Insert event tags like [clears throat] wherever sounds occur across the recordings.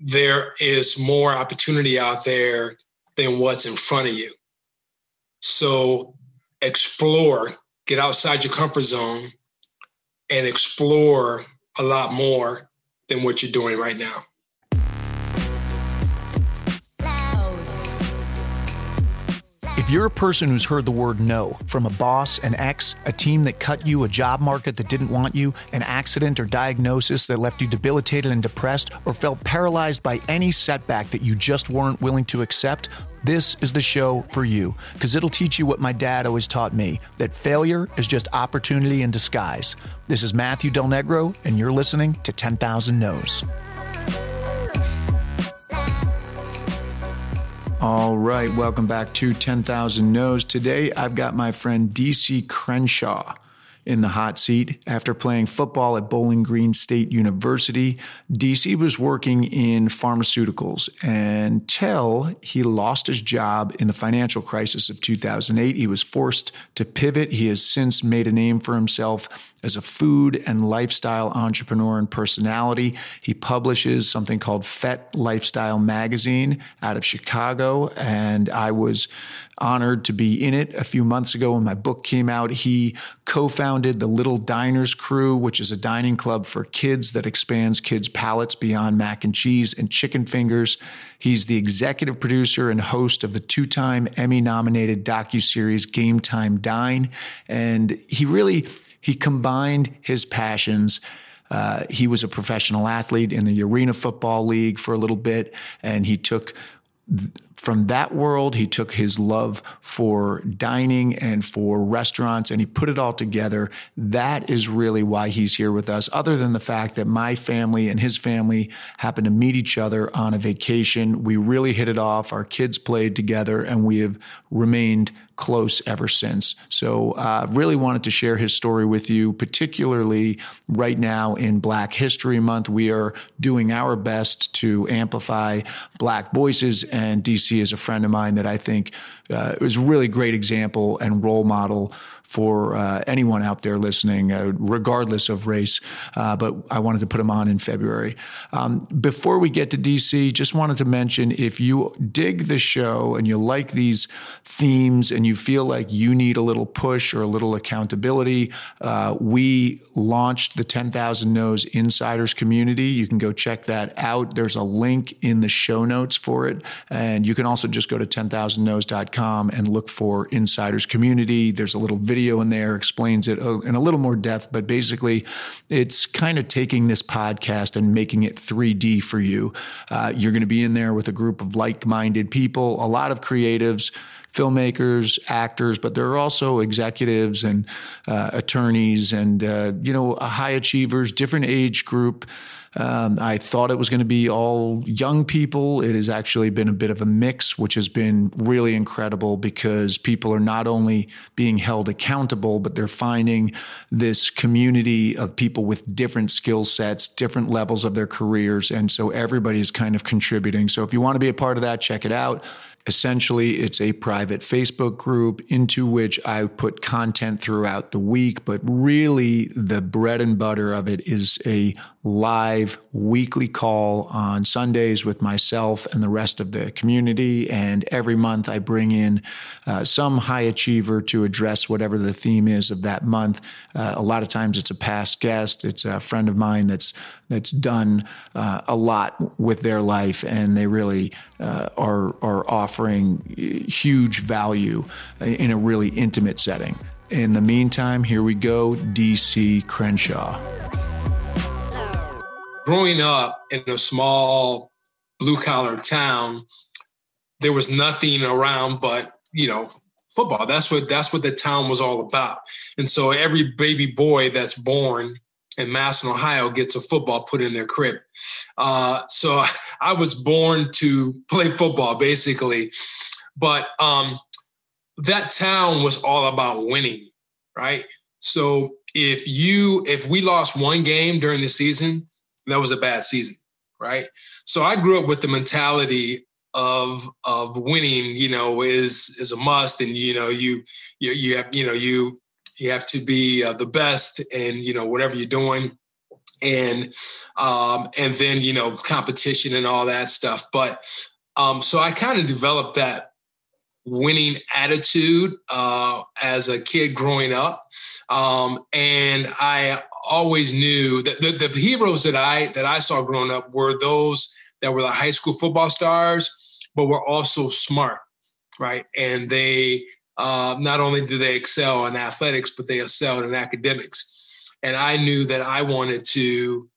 there is more opportunity out there than what's in front of you. So explore, get outside your comfort zone and explore a lot more than what you're doing right now. You're a person who's heard the word no from a boss, an ex, a team that cut you, a job market that didn't want you, an accident or diagnosis that left you debilitated and depressed, or felt paralyzed by any setback that you just weren't willing to accept, this is the show for you because it'll teach you what my dad always taught me that failure is just opportunity in disguise. This is Matthew Del Negro, and you're listening to 10,000 No's. All right, welcome back to 10,000 No's. Today I've got my friend DC Crenshaw in the hot seat. After playing football at Bowling Green State University, DC was working in pharmaceuticals until he lost his job in the financial crisis of 2008. He was forced to pivot. He has since made a name for himself as a food and lifestyle entrepreneur and personality. He publishes something called Fete Lifestyle Magazine out of Chicago, and I was honored to be in it a few months ago when my book came out. He co founded the Little Diners Crew, which is a dining club for kids that expands kids' palates beyond mac and cheese and chicken fingers. He's the executive producer and host of the two time Emmy nominated docuseries Game Time Dine. And he really he combined his passions. Uh, he was a professional athlete in the Arena Football League for a little bit, and he took from that world, he took his love for dining and for restaurants and he put it all together. That is really why he's here with us, other than the fact that my family and his family happened to meet each other on a vacation. We really hit it off. Our kids played together and we have remained close ever since. So, uh, really wanted to share his story with you, particularly right now in Black History Month. We are doing our best to amplify Black voices, and DC is a friend of mine that I think uh, is a really great example and role model for uh, anyone out there listening, uh, regardless of race. Uh, but I wanted to put them on in February. Um, before we get to DC, just wanted to mention if you dig the show and you like these themes and you feel like you need a little push or a little accountability, uh, we launched the 10,000 No's Insiders community. You can go check that out. There's a link in the show notes for it. And you can also just go to 10,000nos.com and look for Insiders community. There's a little video video in there explains it uh, in a little more depth, but basically, it's kind of taking this podcast and making it 3D for you. Uh, you're going to be in there with a group of like minded people, a lot of creatives filmmakers, actors, but there are also executives and uh, attorneys and uh, you know high achievers, different age group. Um, I thought it was going to be all young people. It has actually been a bit of a mix, which has been really incredible because people are not only being held accountable, but they're finding this community of people with different skill sets, different levels of their careers. And so everybody is kind of contributing. So if you want to be a part of that, check it out. Essentially, it's a private Facebook group into which I put content throughout the week, but really the bread and butter of it is a live weekly call on Sundays with myself and the rest of the community. And every month I bring in uh, some high achiever to address whatever the theme is of that month. Uh, a lot of times it's a past guest, it's a friend of mine that's that's done uh, a lot with their life, and they really uh, are are offering huge value in a really intimate setting. In the meantime, here we go, DC Crenshaw. Growing up in a small blue collar town, there was nothing around but you know football. That's what that's what the town was all about. And so every baby boy that's born in Massillon, Ohio, gets a football put in their crib. Uh, so [laughs] I was born to play football, basically. But um, that town was all about winning, right? So if you if we lost one game during the season, that was a bad season, right? So I grew up with the mentality of of winning, you know, is is a must, and you know, you you you have you know you you have to be uh, the best and you know whatever you're doing and um, and then you know competition and all that stuff. But um, so I kind of developed that winning attitude uh, as a kid growing up, um, and I always knew that the, the heroes that I that I saw growing up were those that were the high school football stars, but were also smart, right? And they uh, not only did they excel in athletics, but they excelled in academics. And I knew that I wanted to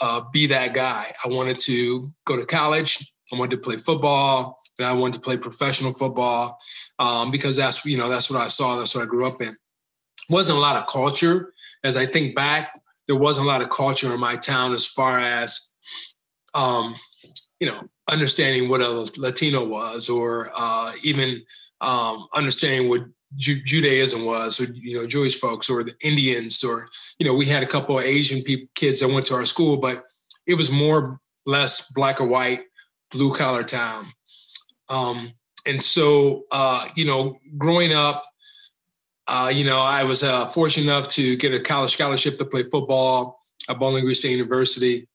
uh, be that guy. I wanted to go to college. I wanted to play football, and I wanted to play professional football um, because that's you know that's what I saw. That's what I grew up in. Wasn't a lot of culture. As I think back, there wasn't a lot of culture in my town as far as um, you know understanding what a Latino was, or uh, even um, understanding what Ju- Judaism was, or you know, Jewish folks, or the Indians, or you know, we had a couple of Asian kids that went to our school, but it was more less black or white, blue collar town. Um, and so, uh, you know, growing up, uh, you know, I was uh, fortunate enough to get a college scholarship to play football at Bowling Green State University,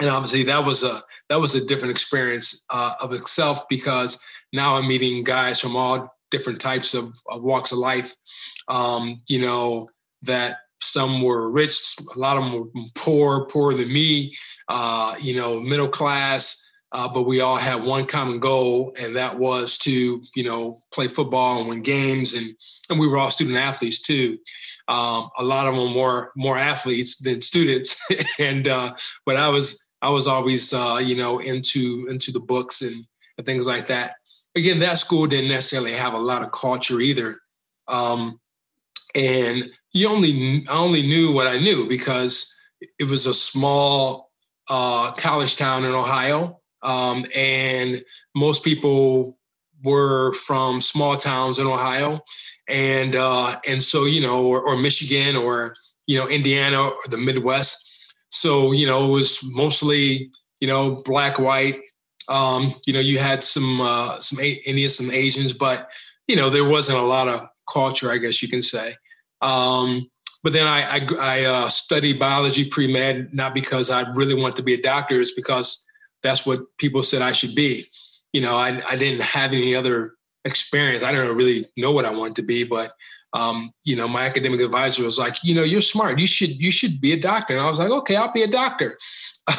and obviously that was a that was a different experience uh, of itself because now I'm meeting guys from all different types of, of walks of life. Um, you know, that some were rich, a lot of them were poor, poorer than me, uh, you know, middle class. Uh, but we all had one common goal, and that was to, you know, play football and win games, and and we were all student athletes too. Um, a lot of them were more athletes than students, [laughs] and uh, but I was I was always, uh, you know, into into the books and, and things like that again, that school didn't necessarily have a lot of culture either. Um, and you only I only knew what I knew because it was a small uh, college town in Ohio, um, and most people were from small towns in Ohio, and uh, and so you know, or, or Michigan, or you know, Indiana, or the Midwest. So you know, it was mostly you know black, white, um, you know, you had some uh, some Indians, some Asians, but you know, there wasn't a lot of culture, I guess you can say. Um, but then I, I, I uh, studied biology pre med not because I really want to be a doctor, it's because that's what people said I should be. You know, I, I didn't have any other experience. I didn't really know what I wanted to be, but um, you know, my academic advisor was like, you know, you're smart. You should you should be a doctor. And I was like, okay, I'll be a doctor. [laughs]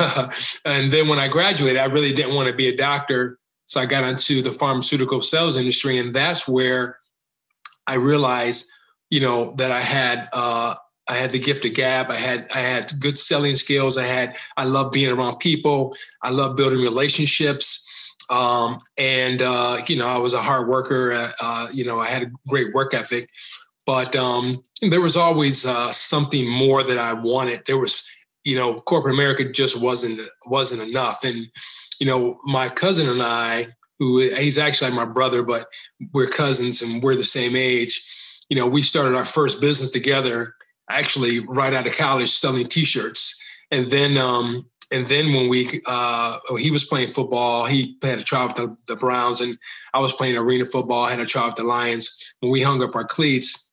and then when I graduated, I really didn't want to be a doctor, so I got into the pharmaceutical sales industry, and that's where I realized, you know, that I had uh, I had the gift of gab. I had I had good selling skills. I had I love being around people. I love building relationships. Um, and uh, you know, I was a hard worker. Uh, uh, you know, I had a great work ethic, but um, there was always uh, something more that I wanted. There was, you know, corporate America just wasn't wasn't enough. And you know, my cousin and I, who he's actually my brother, but we're cousins and we're the same age. You know, we started our first business together, actually right out of college, selling T-shirts, and then um, and then when we, uh, he was playing football, he had a trial with the, the, Browns, and I was playing arena football. I had a trial with the Lions. When we hung up our cleats,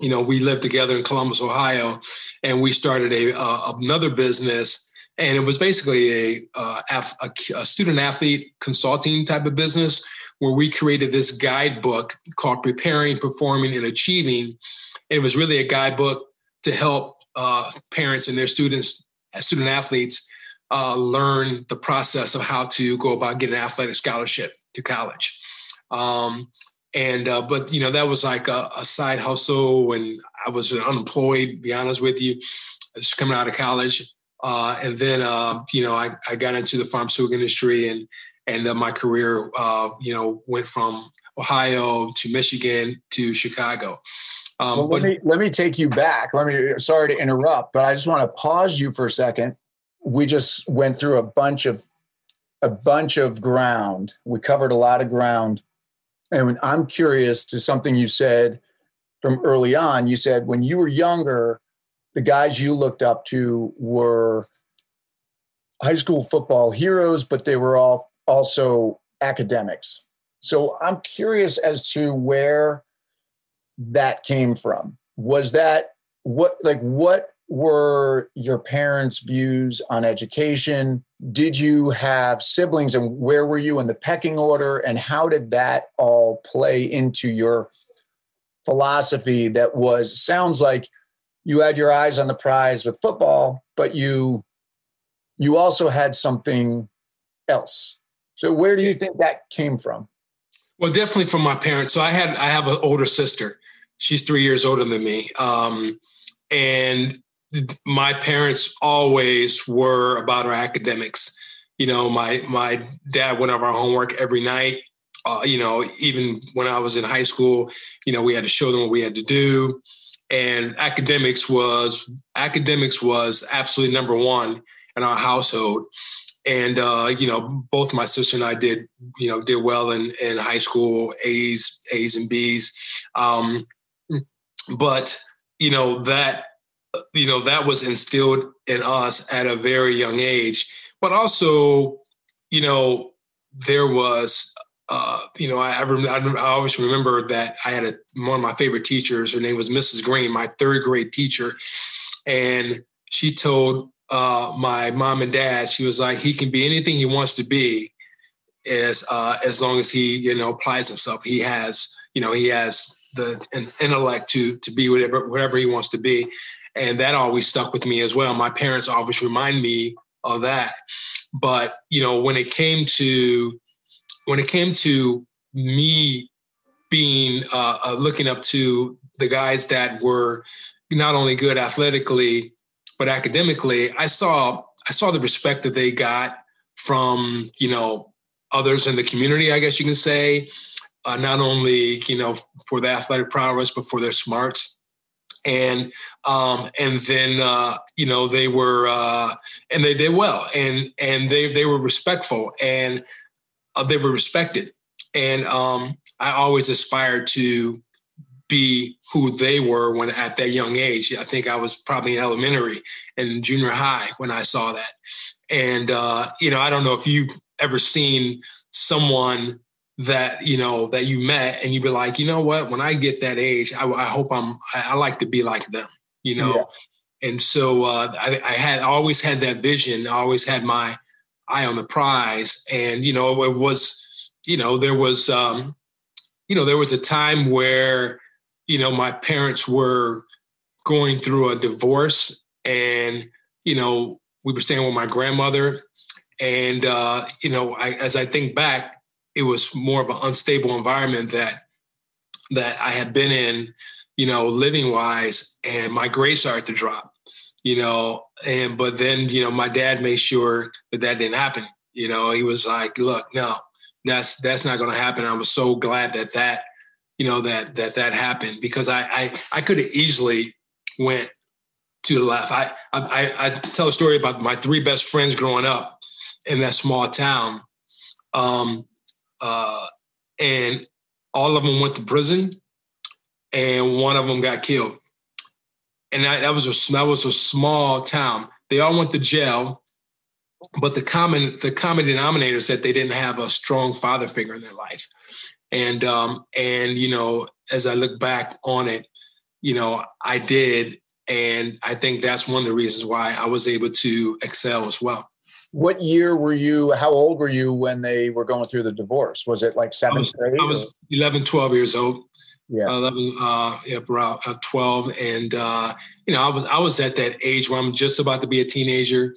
you know, we lived together in Columbus, Ohio, and we started a uh, another business, and it was basically a, uh, a, a student athlete consulting type of business where we created this guidebook called Preparing, Performing, and Achieving. And it was really a guidebook to help uh, parents and their students, student athletes, uh, learn the process of how to go about getting an athletic scholarship to college. Um, and uh, but you know that was like a, a, side hustle when I was unemployed. To be honest with you, just coming out of college, uh, and then uh, you know I, I got into the pharmaceutical industry and and my career uh, you know went from Ohio to Michigan to Chicago. Um, well, let but, me let me take you back. Let me sorry to interrupt, but I just want to pause you for a second we just went through a bunch of a bunch of ground. We covered a lot of ground. And I'm curious to something you said from early on. You said when you were younger, the guys you looked up to were high school football heroes, but they were all also academics. So I'm curious as to where that came from. Was that what like what were your parents' views on education? Did you have siblings and where were you in the pecking order? And how did that all play into your philosophy that was, sounds like you had your eyes on the prize with football, but you you also had something else. So where do you think that came from? Well, definitely from my parents. So I had I have an older sister. She's three years older than me. Um, and my parents always were about our academics. You know, my my dad went over our homework every night. Uh, you know, even when I was in high school, you know, we had to show them what we had to do, and academics was academics was absolutely number one in our household. And uh, you know, both my sister and I did, you know, did well in in high school, A's, A's and B's. Um, but you know that you know that was instilled in us at a very young age. But also you know there was uh, you know I, I, rem- I, always remember that i had a, one of my favorite teachers. Her name was mrs green my third grade teacher. And she told uh, my mom and dad she was like he can be anything he wants to be as uh, as long as he you know applies himself. He has you know he has the intellect to to be whatever whatever he wants to be and that always stuck with me as well. My parents always remind me of that. But you know, when it came to when it came to me being uh, uh, looking up to the guys that were not only good athletically but academically, I saw I saw the respect that they got from you know others in the community. I guess you can say, uh, not only you know for the athletic prowess but for their smarts and um, and then uh, you know they were uh, and they did well and and they they were respectful and uh, they were respected and um, I always aspired to be who they were when at that young age. I think I was probably in elementary and junior high when I saw that. And uh, you know, I don't know if you've ever seen someone that you know that you met and you'd be like you know what? When i get that age i, I hope i'm I, I, like to be like them you know? Yeah. and so uh, I, I, had always had that vision. I always had my eye on the prize. And you know it was you know there was um you know there was a time where you know my parents were going through a divorce and you know we were staying with my grandmother. And uh you know I, as i think back it was more of an unstable environment that that I had been in, you know, living wise, and my grades started to drop, you know, and but then you know my dad made sure that that didn't happen. You know, he was like, "Look, no, that's that's not going to happen." I was so glad that that you know that that that happened because I I, I could have easily went to the left. I, I I tell a story about my three best friends growing up in that small town. Um, uh, and all of them went to prison, and one of them got killed. And that, that was a that was a small town. They all went to jail, but the common the common denominator is that they didn't have a strong father figure in their life. And um, and you know, as I look back on it, you know, I did, and I think that's one of the reasons why I was able to excel as well. What year were you? How old were you when they were going through the divorce? Was it like seventh I was, grade? I was 11, 12 years old. Yeah, 11, uh, yeah, around uh, 12, and uh, you know, I was I was at that age where I'm just about to be a teenager,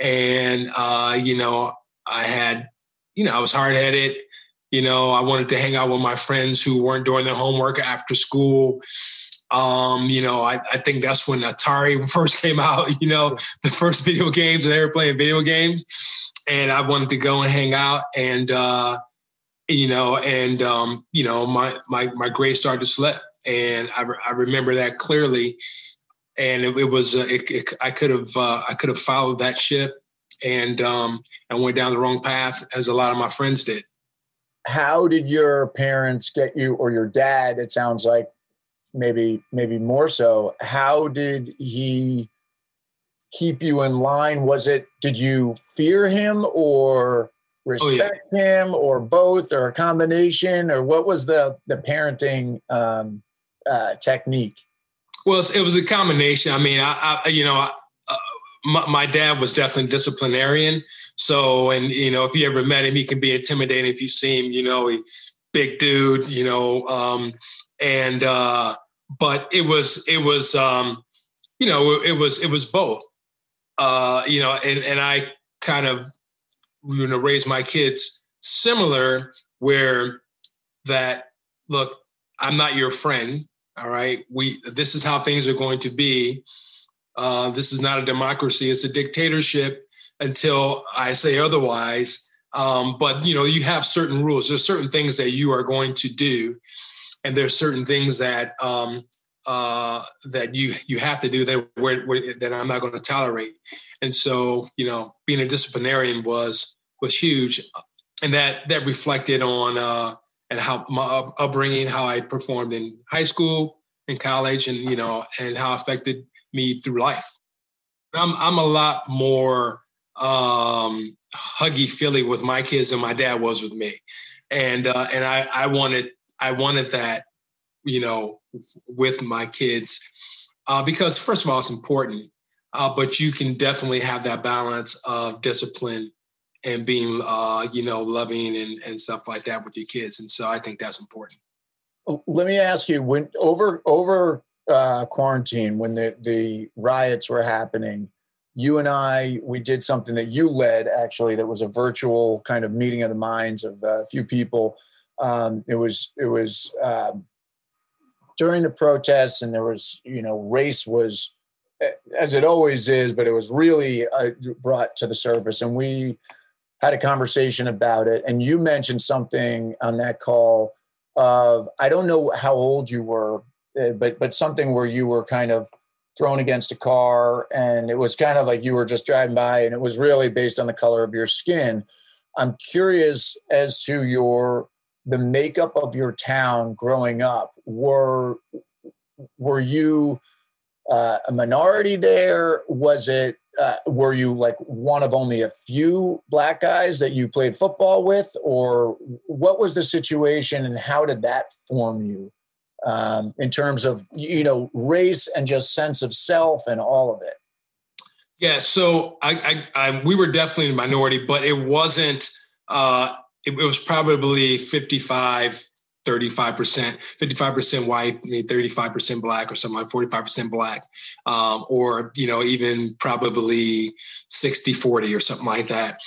and uh, you know, I had, you know, I was hard headed. You know, I wanted to hang out with my friends who weren't doing their homework after school. Um, you know, I, I think that's when Atari [laughs] first came out, you know, the first video games and they were playing video games. And I wanted to go and hang out and, uh, you know, and, um, you know, my, my, my grades started to slip. And I, re- I remember that clearly. And it, it was, uh, it, it, I could have, uh, I could have followed that ship and, um, and went down the wrong path as a lot of my friends did. How did your parents get you or your dad, it sounds like, maybe maybe more so how did he keep you in line was it did you fear him or respect oh, yeah. him or both or a combination or what was the the parenting um, uh, technique Well, it was a combination. I mean, I, I you know, I, uh, my, my, dad was definitely disciplinarian. So, and you know, if you ever met him, he can be intimidating if you see him. You know, he big dude. You know, um, and uh, but it was it was um, you know it was it was both. Uh, you know, and and I kind of you know raise my kids similar where that look i'm not your friend all right? We this is how things are going to be. Uh, this is not a democracy. It's a dictatorship until i say otherwise. Um, but you know you have certain rules. There's certain things that you are going to do and there's certain things that um, uh, that you you have to do that that i'm not going to tolerate. And so you know being a disciplinarian was was huge. And that that reflected on uh, and how my upbringing, how I performed in high school, in college, and you know, and how affected me through life. I'm I'm a lot more um, huggy feely with my kids than my dad was with me, and uh, and I I wanted I wanted that, you know, with my kids, uh, because first of all it's important, uh, but you can definitely have that balance of discipline and being uh, you know loving and, and stuff like that with your kids and so i think that's important. Let me ask you when over over uh, quarantine when the the riots were happening you and i we did something that you led actually that was a virtual kind of meeting of the minds of a few people um, it was it was um, during the protests and there was you know race was as it always is but it was really uh, brought to the surface and we had a conversation about it, and you mentioned something on that call of I don't know how old you were, eh, but but something where you were kind of thrown against a car, and it was kind of like you were just driving by, and it was really based on the color of your skin. I'm curious as to your the makeup of your town growing up. Were were you uh, a minority there? Was it uh, were you like one of only a few black guys that you played football with, or what was the situation and how did that form you um, in terms of you know race and just sense of self and all of it? Yeah, so I, I, I we were definitely a minority, but it wasn't. Uh, it, was probably 55 35%, 55% white, 35% black or something like 45% black, um, or, you know, even probably 60, 40 or something like that.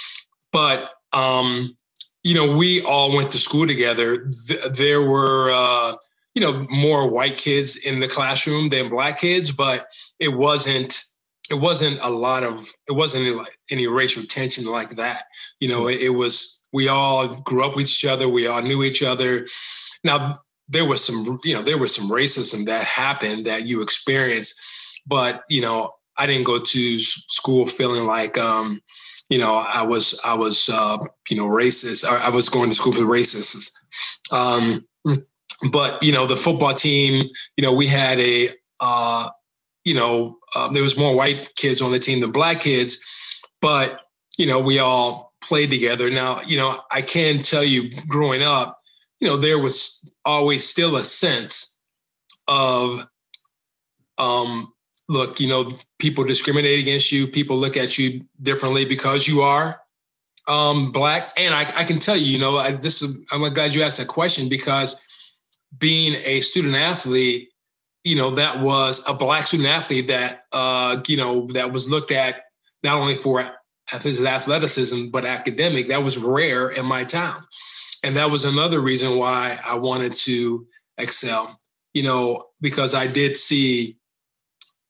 But, um, you know, we all went to school together. Th- there were, uh, you know, more white kids in the classroom than black kids, but it wasn't, it wasn't a lot of, it wasn't any, any racial tension like that. You know, it, it was, we all grew up with each other. We all knew each other now there was some, you know, there was some racism that happened that you experienced, but you know, I didn't go to school feeling like, um, you know, I was, I was, uh, you know, racist. I, I was going to school for racists. Um, but you know, the football team, you know, we had a, uh, you know, uh, there was more white kids on the team than black kids, but you know, we all played together. Now, you know, I can tell you, growing up, you know, there was always still a sense of, um, look, you know, people discriminate against you, people look at you differently because you are um, black. And I, I, can tell you, you know, I, this is, I'm glad you asked that question because being a student athlete, you know, that was a black student athlete that, uh, you know, that was looked at not only for his athleticism, but academic. That was rare in my town and that was another reason why I wanted to excel. You know, because I did see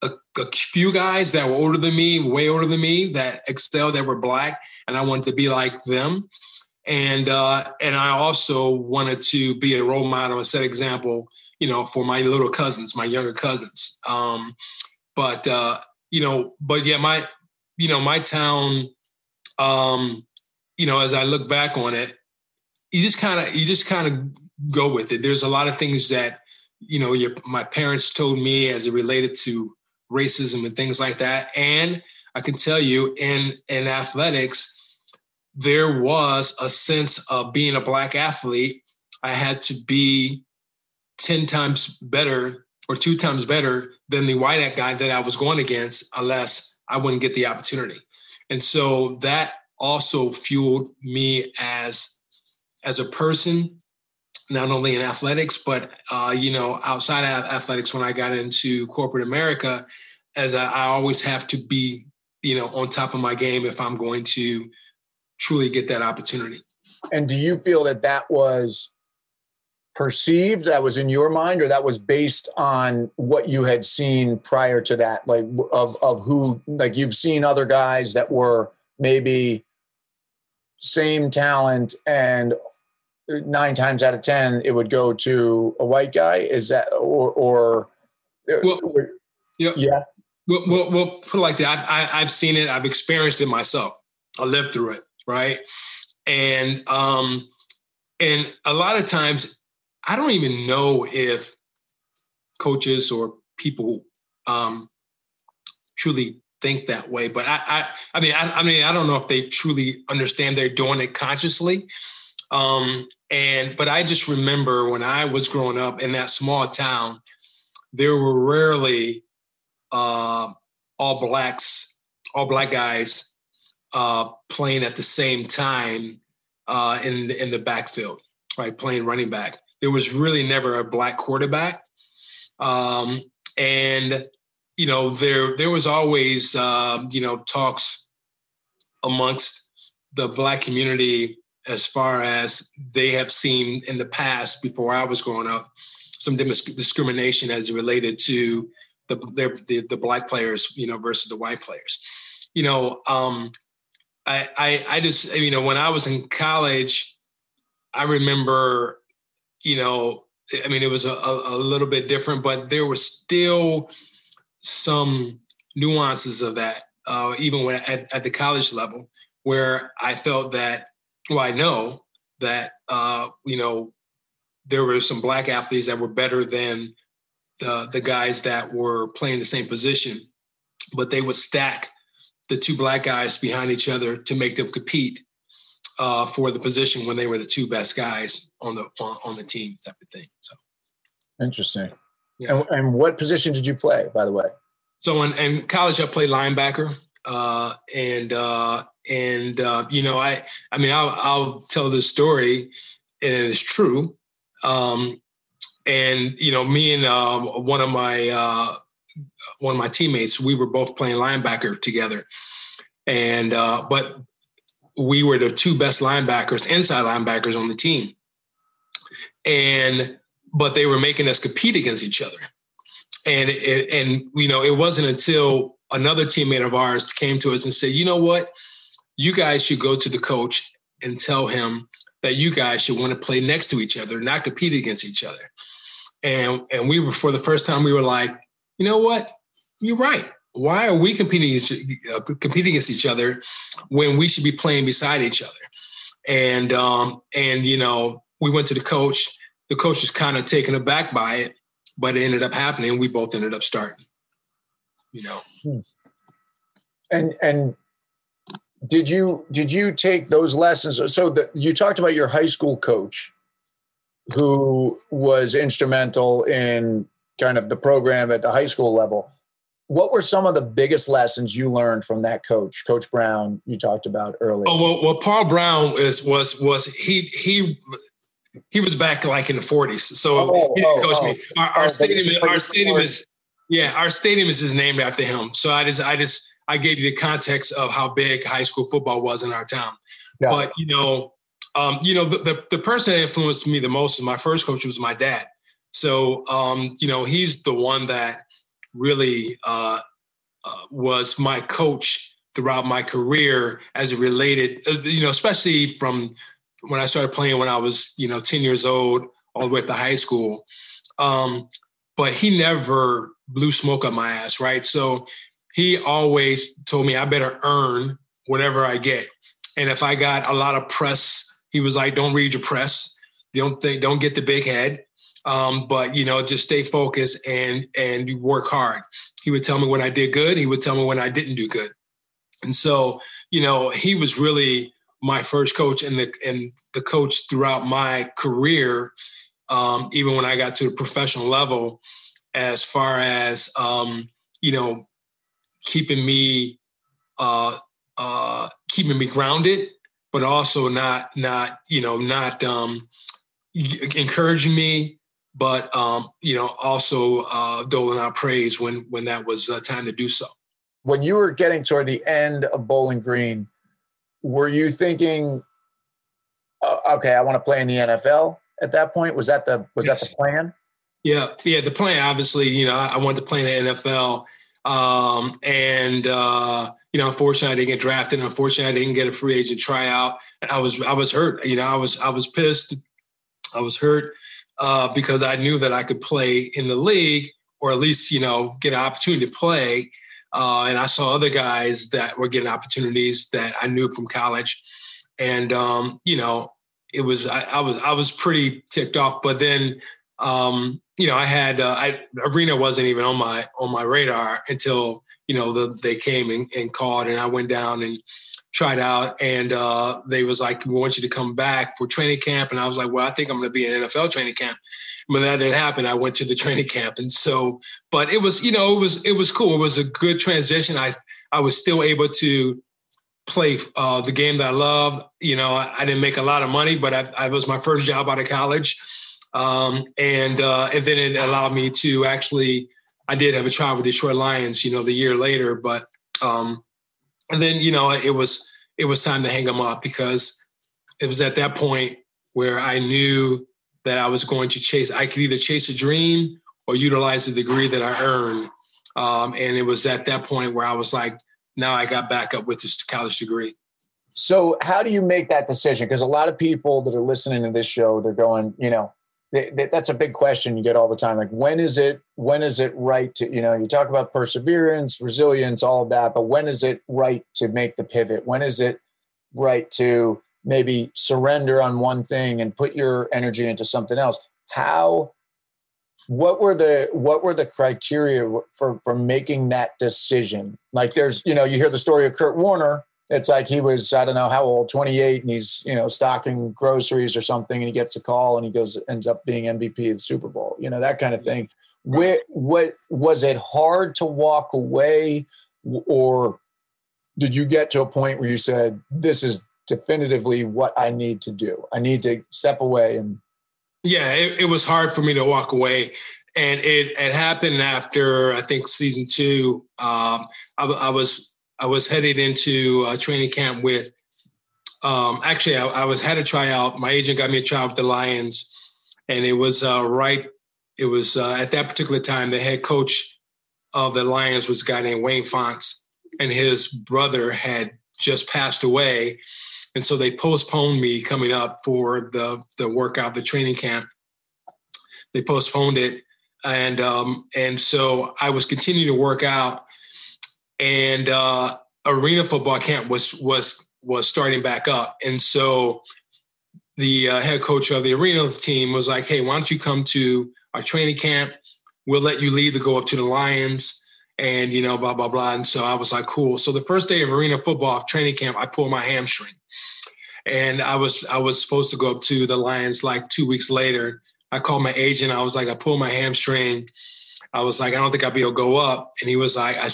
a, a, few guys that were older than me, way older than me, that excelled, that were black, and I wanted to be like them. And uh, and I also wanted to be a role model, and set example, you know, for my little cousins, my younger cousins. Um, but uh, you know, but yeah, my you know, my town, um, you know, as I look back on it, you just kind of you just kind of go with it. There's a lot of things that you know your my parents told me as it related to racism and things like that. And I can tell you in in athletics, there was a sense of being a black athlete. I had to be 10 times better or two times better than the white guy that I was going against, unless I wouldn't get the opportunity. And so that also fueled me as as a person, not only in athletics, but uh, you know, outside of athletics, when I got into corporate America, as I, I always have to be, you know, on top of my game if I'm going to truly get that opportunity. And do you feel that that was perceived that was in your mind or that was based on what you had seen prior to that? Like of of who like you've seen other guys that were maybe same talent and nine times out of ten it would go to a white guy? Is that or or well, yeah. yeah. Well, well, well put it like that. I, I, i've seen it. I've experienced it myself. I lived through it right? And um and a lot of times I don't even know if coaches or people um, truly think that way. But I, I, I mean, I, I, mean, I don't know if they truly understand they're doing it consciously. Um, and but I just remember when I was growing up in that small town, there were rarely uh, all blacks, all black guys uh, playing at the same time uh, in in the backfield, right? Playing running back there was really never a black quarterback. Um, and you know there there was always um, you know talks amongst the black community as far as they have seen in the past before I was growing up some discrimination as related to the, their, the the black players you know versus the white players you know um, I, I I just you know when I was in college I remember you know, I mean, it was a, a, little bit different, but there was still some nuances of that, uh, even when at, at, the college level, where I felt that, well, I know that, uh, you know, there were some black athletes that were better than the the guys that were playing the same position, but they would stack the two black guys behind each other to make them compete uh, for the position when they were the two best guys on the on, on the team, type of thing. So interesting. Yeah. And, and, what position did you play, by the way? So in, in college, I played linebacker, uh, and uh, and uh, you know, I I mean, I'll, I'll tell this story, and it's true. Um, and you know, me and uh, one of my uh, one of my teammates, we were both playing linebacker together, and uh, but we were the two best linebackers, inside linebackers on the team. And but they were making us compete against each other. And it, and you know, it wasn't until another teammate of ours came to us and said, "You know what? You guys should go to the coach and tell him that you guys should want to play next to each other, not compete against each other." And and we were for the first time we were like, "You know what? You're right why are we competing uh, competing against each other when we should be playing beside each other? And um, and you know, we went to the coach. The coach was kind of taken aback by it, but it ended up happening. We both ended up starting. You know. Hmm. And and did you did you take those lessons? So the, you talked about your high school coach, who was instrumental in kind of the program at the high school level what were some of the biggest lessons you learned from that coach, Coach Brown? You talked about earlier. Oh well, well, Paul Brown is was was he he he was back like in the forties, so oh, he didn't oh, coach oh. me. Our, our oh, stadium, our stadium is yeah, our stadium is named after him. So I just I just I gave you the context of how big high school football was in our town. Yeah. But you know, um, you know, the, the, the person that influenced me the most, my first coach was my dad. So um, you know, he's the one that really uh, uh, was my coach throughout my career as it related, uh, you know, especially from when I started playing when I was, you know, 10 years old all the way up to high school. Um, but he never blew smoke up my ass, right? So he always told me I better earn whatever I get. And if I got a lot of press, he was like, don't read your press. Don't think, don't get the big head. Um, but you know, just stay focused and and work hard. He would tell me when I did good. He would tell me when I didn't do good. And so, you know, he was really my first coach and the and the coach throughout my career. Um, even when I got to the professional level, as far as um, you know keeping me uh, uh, keeping me grounded, but also not not you know not um, encouraging me, but um, you know also uh, doling out praise when when that was uh, time to do so. When you were getting toward the end of Bowling Green, were you thinking, uh, okay, I want to play in the NFL at that point? Was that the was yes. that the plan? Yeah, yeah. The plan, obviously, you know, I wanted to play in the NFL, um, and uh, you know, unfortunately, I didn't get drafted. Unfortunately, I didn't get a free agent tryout. I was I was hurt. You know, I was I was pissed. I was hurt uh, because I knew that I could play in the league, or at least you know get an opportunity to play. Uh, and I saw other guys that were getting opportunities that I knew from college, and um, you know, it was I, I was I was pretty ticked off. But then um, you know, I had uh, I arena wasn't even on my on my radar until you know the, they came and, and called, and I went down and tried out, and uh, they was like, "We want you to come back for training camp," and I was like, "Well, I think I'm going to be in NFL training camp." When that didn't happen, I went to the training camp, and so, but it was, you know, it was it was cool. It was a good transition. I I was still able to play uh, the game that I love. You know, I, I, didn't make a lot of money, but I, I was my first job out of college um, and uh, and then it allowed me to actually I did have a trial with Detroit Lions, you know, the year later, but um, and then you know it was it was time to hang them up because it was at that point where I knew that I was going to chase. I could either chase a dream or utilize the degree that I earned, um, and it was at that point where I was like, now I got back up with this college degree. So, how do you make that decision? Because a lot of people that are listening to this show, they're going, you know, that's a big question you get all the time like when is it when is it right to you know you talk about perseverance resilience all of that but when is it right to make the pivot? When is it right to maybe surrender on one thing and put your energy into something else? How what were the what were the criteria for for making that decision? Like there's you know you hear the story of kurt warner it's like he was i don't know how old 28 and he's you know stocking groceries or something and he gets a call and he goes ends up being mvp of the super bowl you know that kind of thing. What, what was it hard to walk away or did you get to a point where you said this is definitively what i need to do. I need to step away and yeah it, it was hard for me to walk away and it, it happened after i think season two. Um, I, I was I was headed into a training camp with. Um, actually, I, I, was had a tryout. My agent got me a tryout with the Lions, and it was uh, right. It was uh, at that particular time the head coach of the Lions was a guy named Wayne Fontes, and his brother had just passed away, and so they postponed me coming up for the the workout, the training camp. They postponed it, and um, and so I was continuing to work out and uh, arena football camp was was was starting back up, and so the uh, head coach of the arena team was like, "Hey, why don't you come to our training camp? We'll let you leave to go up to the Lions." And you know, blah blah blah. And so I was like, cool. So the first day of arena football training camp, I pulled my hamstring, and I was I was supposed to go up to the Lions like two weeks later. I called my agent. I was like, I pulled my hamstring. I was like, I don't think I'll be able to go up. And he was like, I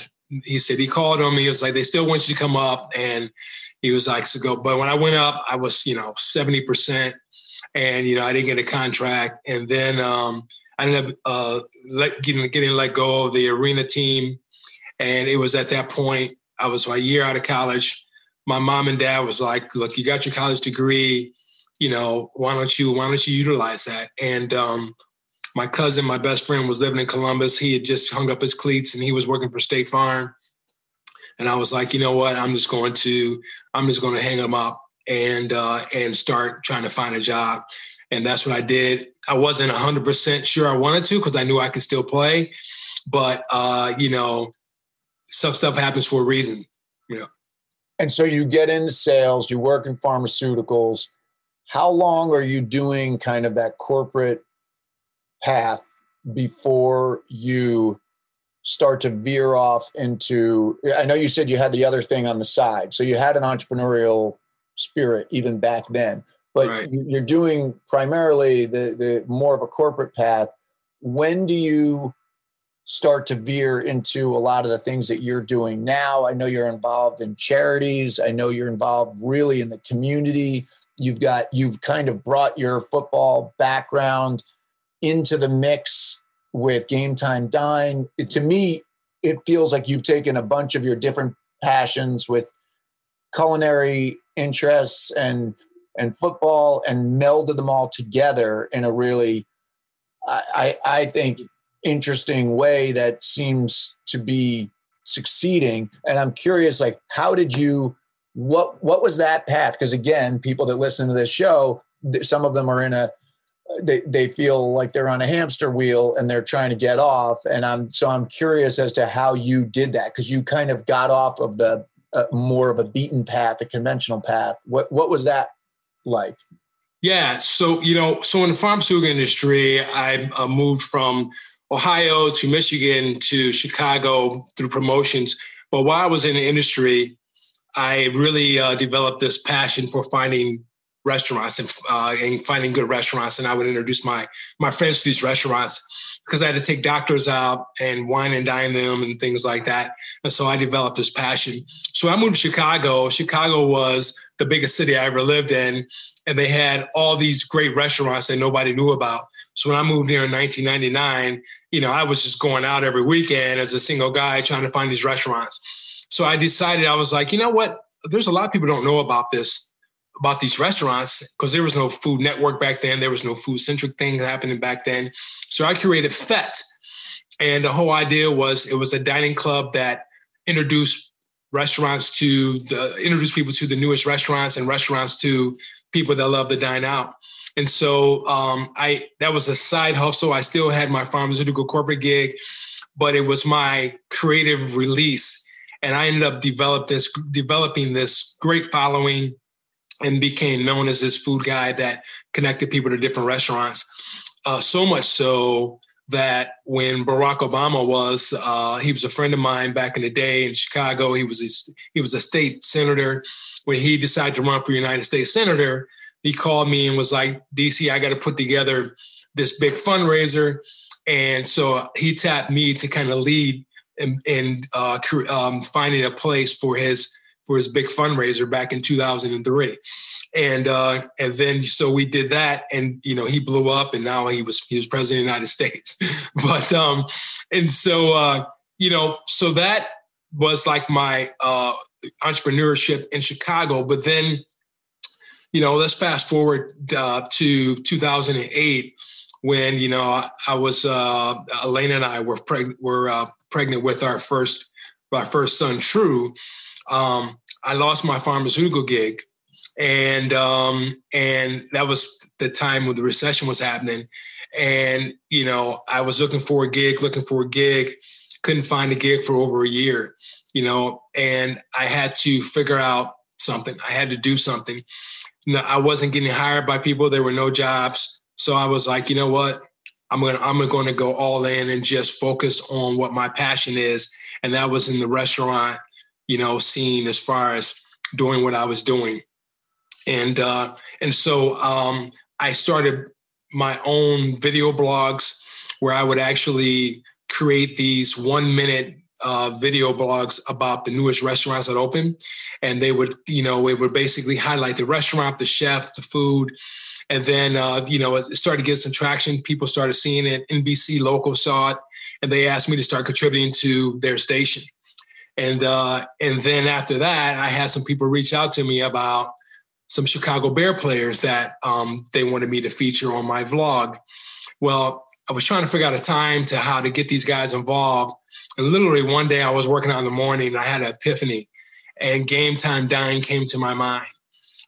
he said he called on me. He was like, they still want you to come up, and he was like, so go. But when I went up, I was you know seventy percent, and you know I didn't get a contract, and then um, I ended up uh, let, getting getting let go of the arena team, and it was at that point I was a year out of college. My mom and dad was like, look, you got your college degree, you know, why don't you why don't you utilize that? And um, my cousin, my best friend, was living in Columbus. He had just hung up his cleats and he was working for State Farm. And I was like, you know what? I'm just going to I'm just going to hang them up and uh, and start trying to find a job. And that's what I did. I wasn't 100% sure I wanted to because I knew I could still play, but uh, you know, stuff stuff happens for a reason. You know. And so you get into sales. You work in pharmaceuticals. How long are you doing kind of that corporate path before you start to veer off into i know you said you had the other thing on the side so you had an entrepreneurial spirit even back then but right. you're doing primarily the the more of a corporate path when do you start to veer into a lot of the things that you're doing now. I know you're involved in charities. I know you're involved really in the community. You've got you've kind of brought your football background into the mix with Game Time Dine. It, to me, it feels like you've taken a bunch of your different passions with culinary interests and and football and melded them all together in a really I, I think interesting way that seems to be succeeding and i'm curious like how did you what what was that path because again people that listen to this show some of them are in a they, they feel like they're on a hamster wheel and they're trying to get off. And i'm so i'm curious as to how you did that because you kind of got off of the uh, more of a beaten path a conventional path. What what was that like? Yeah so you know so in the pharmaceutical industry i uh, moved from Ohio to Michigan to Chicago through promotions. But while I was in the industry, I really uh, developed this passion for finding restaurants and, uh, and finding good restaurants. And I would introduce my my friends to these restaurants because I had to take doctors out and wine and dine them and things like that. And so I developed this passion. So I moved to Chicago. Chicago was the biggest city I ever lived in, and they had all these great restaurants that nobody knew about. So when I moved here in 1999, you know, I was just going out every weekend as a single guy trying to find these restaurants. So I decided I was like, you know what? There's a lot of people don't know about this, about these restaurants, because there was no Food Network back then. There was no food centric thing happening back then. So I created Fete. And the whole idea was it was a dining club that introduced restaurants to the introduce people to the newest restaurants and restaurants to people that love to dine out. And so um, I that was a side hustle. I still had my pharmaceutical corporate gig, but it was my creative release. And I ended up this, developing this great following and became known as this food guy that connected people to different restaurants. Uh, so much so that when Barack Obama was, uh, he was a friend of mine back in the day in Chicago. He was a, he was a state senator. When he decided to run for United States senator, he called me and was like, DC, I got to put together this big fundraiser. And so he tapped me to kind of lead in, uh, um, finding a place for his for his big fundraiser back in 2003 and uh, and then so we did that and you know he blew up and now he was he was president of the united states. [laughs] But um and so uh you know so that was like my uh entrepreneurship in chicago. But then you know, let's fast forward uh, to 2008 when you know I was uh, Elena and I were preg- were uh, pregnant with our first our first son, True. Um, I lost my pharmaceutical gig, and um, and that was the time when the recession was happening. And you know, I was looking for a gig, looking for a gig, couldn't find a gig for over a year. You know, and I had to figure out something. I had to do something you know, I wasn't getting hired by people. There were no jobs. So I was like, you know what? I'm gonna I'm to go all in and just focus on what my passion is, and that was in the restaurant, you know, scene as far as doing what I was doing, and uh, and so um, I started my own video blogs where I would actually create these one minute uh, video blogs about the newest restaurants that open, and they would, you know, it would basically highlight the restaurant, the chef, the food, and then, uh, you know, it started to get some traction. People started seeing it. NBC local saw it, and they asked me to start contributing to their station. And uh, and then after that, I had some people reach out to me about some Chicago Bear players that um, they wanted me to feature on my vlog. Well, I was trying to figure out a time to how to get these guys involved. And literally one day I was working out in the morning and I had an epiphany and Game Time Dine came to my mind.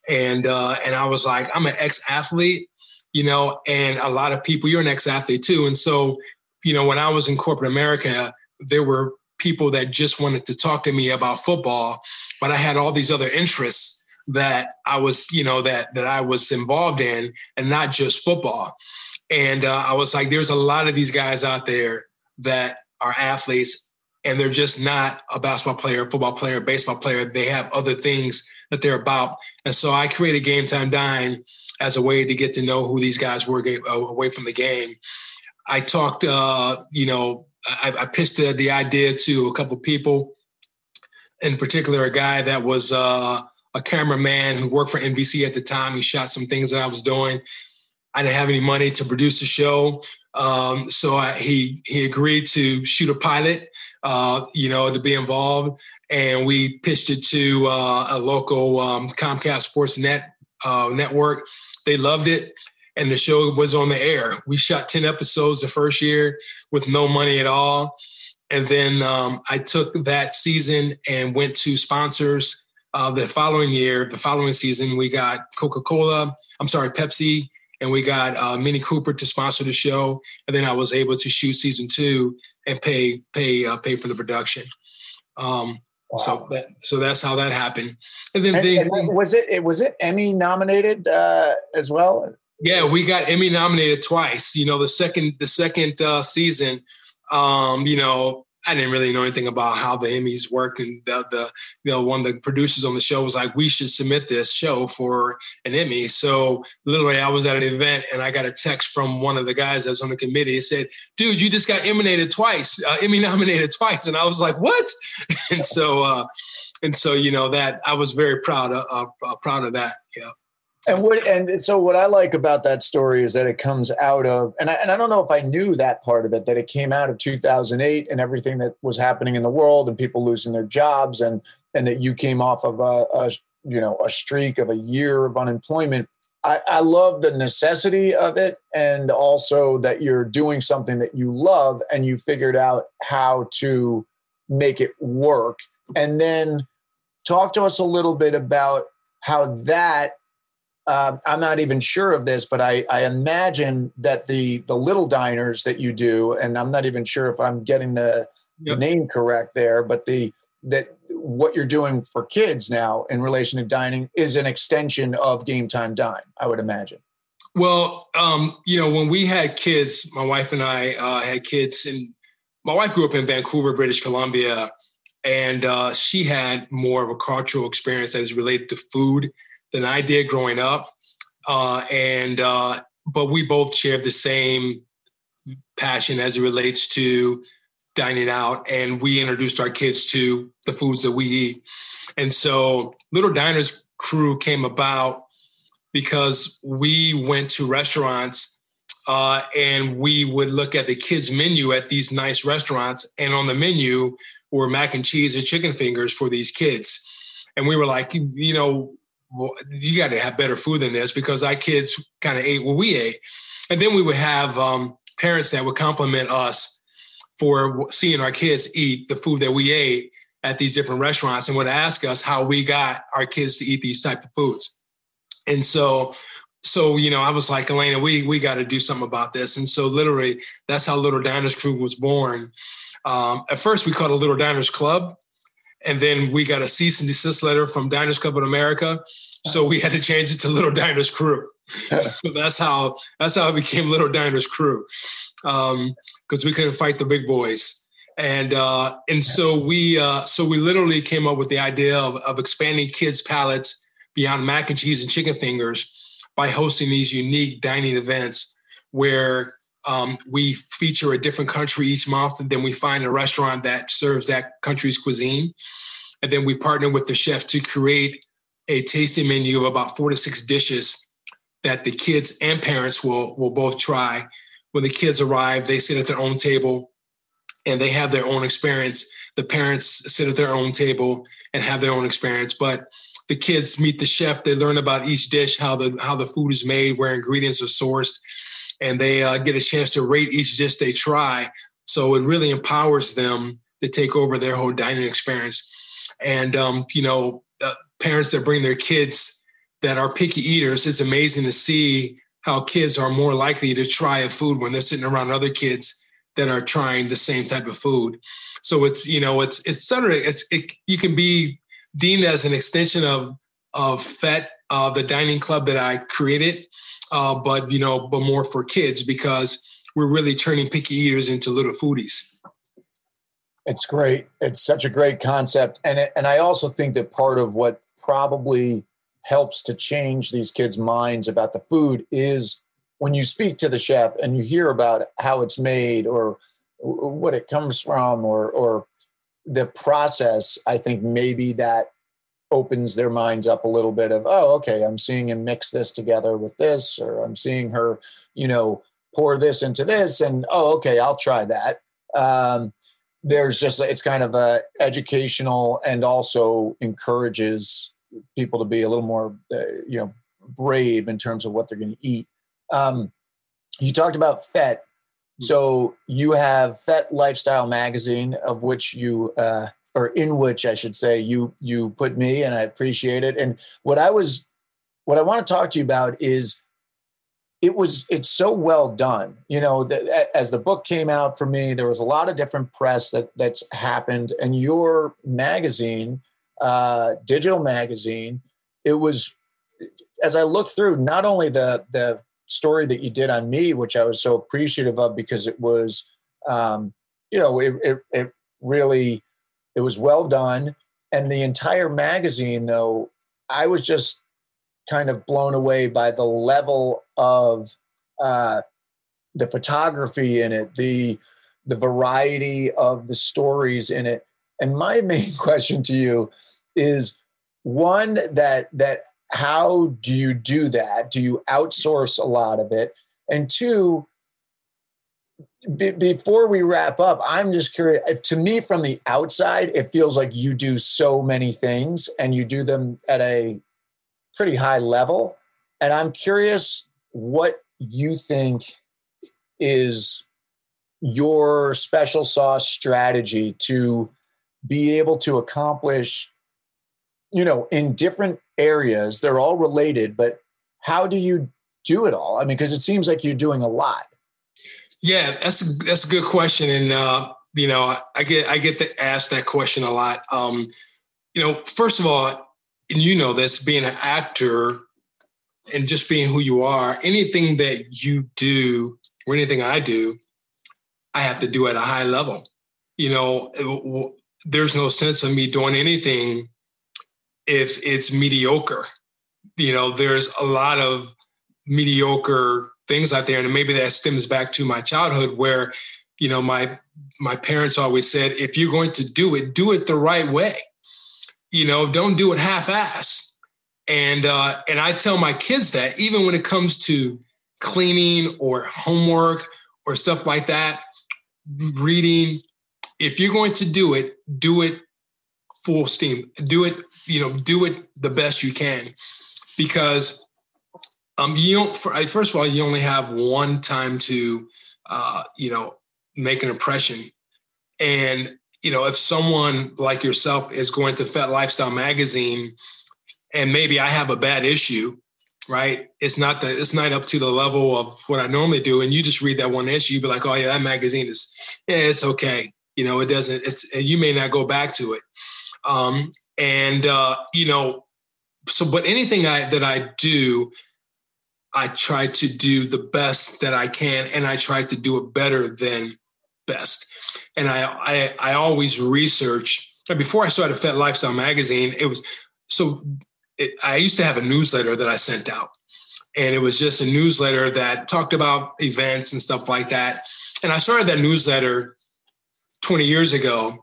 And uh, and I was like, I'm an ex-athlete, you know, and a lot of people, you're an ex-athlete too. And so, you know, when I was in corporate America, there were people that just wanted to talk to me about football, but I had all these other interests that I was, you know, that that I was involved in and not just football. And uh, I was like, there's a lot of these guys out there that are athletes and they're just not a basketball player, football player, baseball player. They have other things that they're about. And so I created Game Time Dine as a way to get to know who these guys were uh, away from the game. I talked, uh, you know, I, I pitched the, the idea to a couple people, in particular, a guy that was uh, a cameraman who worked for NBC at the time. He shot some things that I was doing. I didn't have any money to produce the show, um, so I, he he agreed to shoot a pilot, uh, you know, to be involved, and we pitched it to uh, a local um, Comcast Sports Net uh, network. They loved it, and the show was on the air. We shot ten episodes the first year with no money at all, and then um, I took that season and went to sponsors. Uh, the following year, the following season, we got Coca Cola. I'm sorry, Pepsi and we got uh, Mini Cooper to sponsor the show, and then I was able to shoot season two and pay pay uh, pay for the production. Um, wow. So that so that's how that happened. And then and, they, and was it, it was it Emmy nominated uh, as well. Yeah, we got Emmy nominated twice. You know, the second the second uh, season, um, you know, I didn't really know anything about how the Emmys worked, and the, the you know one of the producers on the show was like, "We should submit this show for an Emmy." So literally, I was at an event and I got a text from one of the guys that's on the committee. It said, "Dude, you just got nominated twice, uh, Emmy [laughs] nominated twice," and I was like, "What?" [laughs] and so, uh, and so you know that I was very proud of uh, proud of that. Yeah. And what and so what I like about that story is that it comes out of and I, and I don't know if I knew that part of it that it came out of 2008 and everything that was happening in the world and people losing their jobs and and that you came off of a, a you know a streak of a year of unemployment. I, I love the necessity of it and also that you're doing something that you love and you figured out how to make it work. And then talk to us a little bit about how that uh, I'm not even sure of this, but I, I, imagine that the the little diners that you do, and I'm not even sure if I'm getting the, yep. the name correct there, but the that what you're doing for kids now in relation to dining is an extension of Game Time Dine. I would imagine. Well, um, you know, when we had kids, my wife and I uh, had kids, and my wife grew up in Vancouver, British Columbia, and uh, she had more of a cultural experience as related to food than I did growing up. Uh, and uh, but we both shared the same passion as it relates to dining out, and we introduced our kids to the foods that we eat. And so, Little Diners Crew came about because we went to restaurants uh, and we would look at the kids' menu at these nice restaurants, and on the menu were mac and cheese and chicken fingers for these kids. And we were like, you know, well, you got to have better food than this because our kids kind of ate what we ate. And then we would have um, parents that would compliment us for seeing our kids eat the food that we ate at these different restaurants and would ask us how we got our kids to eat these type of foods. And so, so you know, I was like, Elena, we we got to do something about this. And so, literally, that's how Little Diners Crew was born. Um, at first, we called it Little Diners Club, and then we got a cease and desist letter from Diners Club of America, so we had to change it to Little Diners Crew. [laughs] so that's how that's how it became Little Diners Crew, because um, we couldn't fight the big boys. And uh, and so we uh, so we literally came up with the idea of, of expanding kids' palates beyond mac and cheese and chicken fingers by hosting these unique dining events where um, we feature a different country each month, and then we find a restaurant that serves that country's cuisine. And then we partner with the chef to create a tasting menu of about four to six dishes that the kids and parents will, will both try. When the kids arrive, they sit at their own table and they have their own experience. The parents sit at their own table and have their own experience. But the kids meet the chef, they learn about each dish, how the how the food is made, where ingredients are sourced, and they uh, get a chance to rate each dish they try. So it really empowers them to take over their whole dining experience. And um, you know, uh, parents that bring their kids that are picky eaters, it's amazing to see how kids are more likely to try a food when they're sitting around other kids that are trying the same type of food. So it's you know it's it's sort it's it, you can be deemed as an extension of of Fete uh, the dining club that I created, uh, but you know, but more for kids because we're really turning picky eaters into little foodies. It's great. It's such a great concept, and it, and I also think that part of what probably helps to change these kids' minds about the food is when you speak to the chef and you hear about how it's made or what it comes from or or the process i think maybe that opens their minds up a little bit of oh okay i'm seeing him mix this together with this or i'm seeing her you know pour this into this and oh okay i'll try that. Um, there's just it's kind of a educational and also encourages people to be a little more uh, you know brave in terms of what they're going to eat. Um, you talked about Fete so you have Fete Lifestyle Magazine, of which you, uh, or in which I should say, you you put me, and I appreciate it. And what I was, what I want to talk to you about is, it was it's so well done. You know, as the book came out for me, there was a lot of different press that that's happened, and your magazine, uh, digital magazine, it was. As I looked through, not only the the story that you did on me, which I was so appreciative of because it was, um, you know, it, it, it really, it was well done. And the entire magazine, though, I was just kind of blown away by the level of uh, the photography in it, the the variety of the stories in it. And my [laughs] main question to you is one that that how do you do that? Do you outsource a lot of it? And two, b- before we wrap up, I'm just curious. To me, from the outside, it feels like you do so many things and you do them at a pretty high level. And I'm curious what you think is your special sauce strategy to be able to accomplish you know in different areas they're all related but how do you do it all i mean because it seems like you're doing a lot yeah that's a, that's a good question. And uh, you know i get i get to ask that question a lot. Um, you know first of all and you know this being an actor and just being who you are anything that you do or anything i do i have to do at a high level. You know it, there's no sense of me doing anything if it's mediocre. You know, there's a lot of mediocre things out there, and maybe that stems back to my childhood where, you know, my my parents always said, if you're going to do it, do it the right way. You know, don't do it half-ass. And uh, and I tell my kids that even when it comes to cleaning or homework or stuff like that, reading, if you're going to do it, do it full steam. Do it, you know, do it the best you can, because um, you don't. First of all, you only have one time to, uh, you know, make an impression, and you know, if someone like yourself is going to Fete Lifestyle magazine, and maybe I have a bad issue, right? It's not the it's not up to the level of what I normally do, and you just read that one issue, you be like, oh yeah, that magazine is, yeah, it's okay. You know, it doesn't. It's you may not go back to it. Um, and uh, you know, so but anything I, that I do, I try to do the best that I can, and I try to do it better than best. And I I, I always research. Before I started Fete Lifestyle magazine, it was so. It, I used to have a newsletter that I sent out, and it was just a newsletter that talked about events and stuff like that. And I started that newsletter 20 years ago,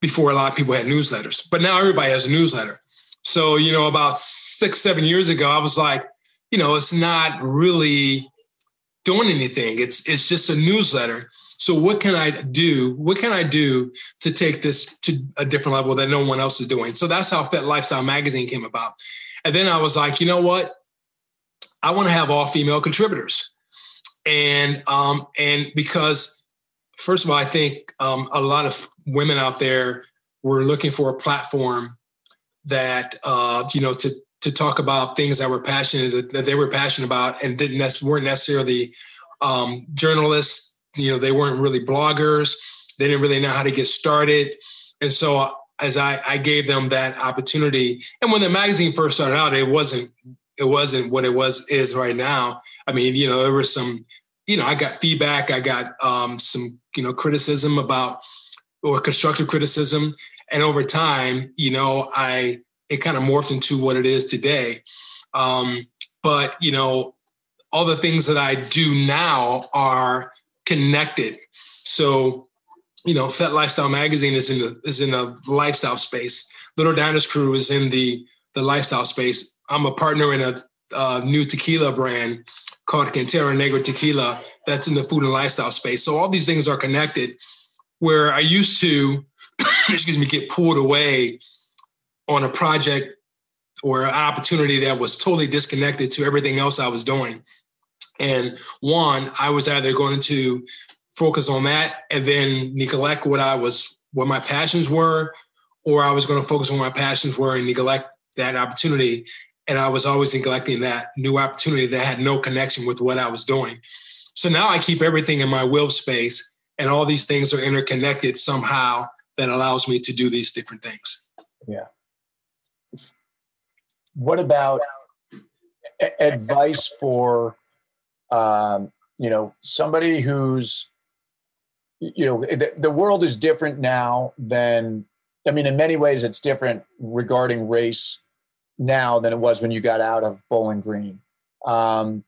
before a lot of people had newsletters, but now everybody has a newsletter. So, you know, about six, seven years ago, I was like, you know, it's not really doing anything. It's it's just a newsletter. So what can I do? What can I do to take this to a different level that no one else is doing? So that's how Fete Lifestyle Magazine came about. And then I was like, you know what? I want to have all female contributors. And um, and because first of all, I think um, a lot of women out there were looking for a platform that uh, you know to to talk about things that were passionate that they were passionate about and didn't weren't necessarily um, journalists. You know, they weren't really bloggers. They didn't really know how to get started, and so as I, I gave them that opportunity, and when the magazine first started out, it wasn't it wasn't what it was is right now. I mean, you know, there was some, you know, I got feedback, I got um, some, you know, criticism about or constructive criticism. And over time, you know, I it kind of morphed into what it is today. Um, but you know, all the things that I do now are connected. So you know, Fete Lifestyle Magazine is in the is in the lifestyle space. Little Diners Crew is in the the lifestyle space. I'm a partner in a new tequila brand called Cantera Negra Tequila that's in the food and lifestyle space. So all these things are connected. Where I used to, [coughs] excuse me, get pulled away on a project or an opportunity that was totally disconnected to everything else I was doing. And one, I was either going to focus on that and then neglect what I was, what my passions were, or I was going to focus on what my passions were and neglect that opportunity. And I was always neglecting that new opportunity that had no connection with what I was doing. So now I keep everything in my will space, and all these things are interconnected somehow that allows me to do these different things. Yeah. What about advice for um, you know somebody who's you know the, the world is different now than i mean in many ways it's different regarding race now than it was when you got out of bowling green. Um,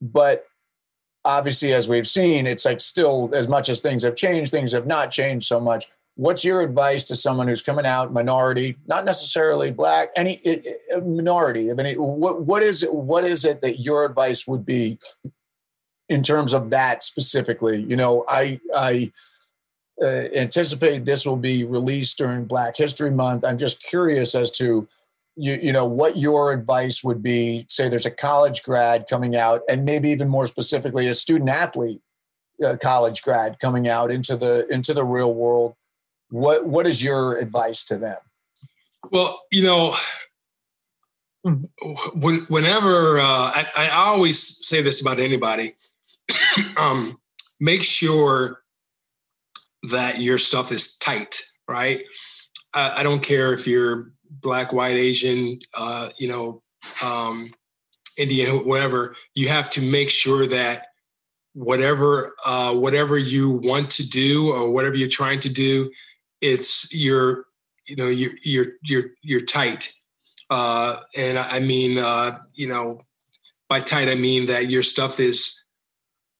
but obviously as we've seen it's like still as much as things have changed things have not changed so much what's your advice to someone who's coming out minority not necessarily black any it, it, minority? I mean what, what is it what is it that your advice would be in terms of that specifically? You know i i uh, anticipate this will be released during black history month. I'm just curious as to you, you know what your advice would be say there's a college grad coming out and maybe even more specifically a student athlete uh, college grad coming out into the into the real world what what is your advice to them? Well, you know, when, whenever uh, I, I always say this about anybody, [clears throat] um, make sure that your stuff is tight, right? I, I don't care if you're black, white, Asian, uh, you know, um, Indian, whatever. You have to make sure that whatever uh, whatever you want to do or whatever you're trying to do it's you're you know you're you're you're you're tight. Uh, and i mean uh, you know by tight i mean that your stuff is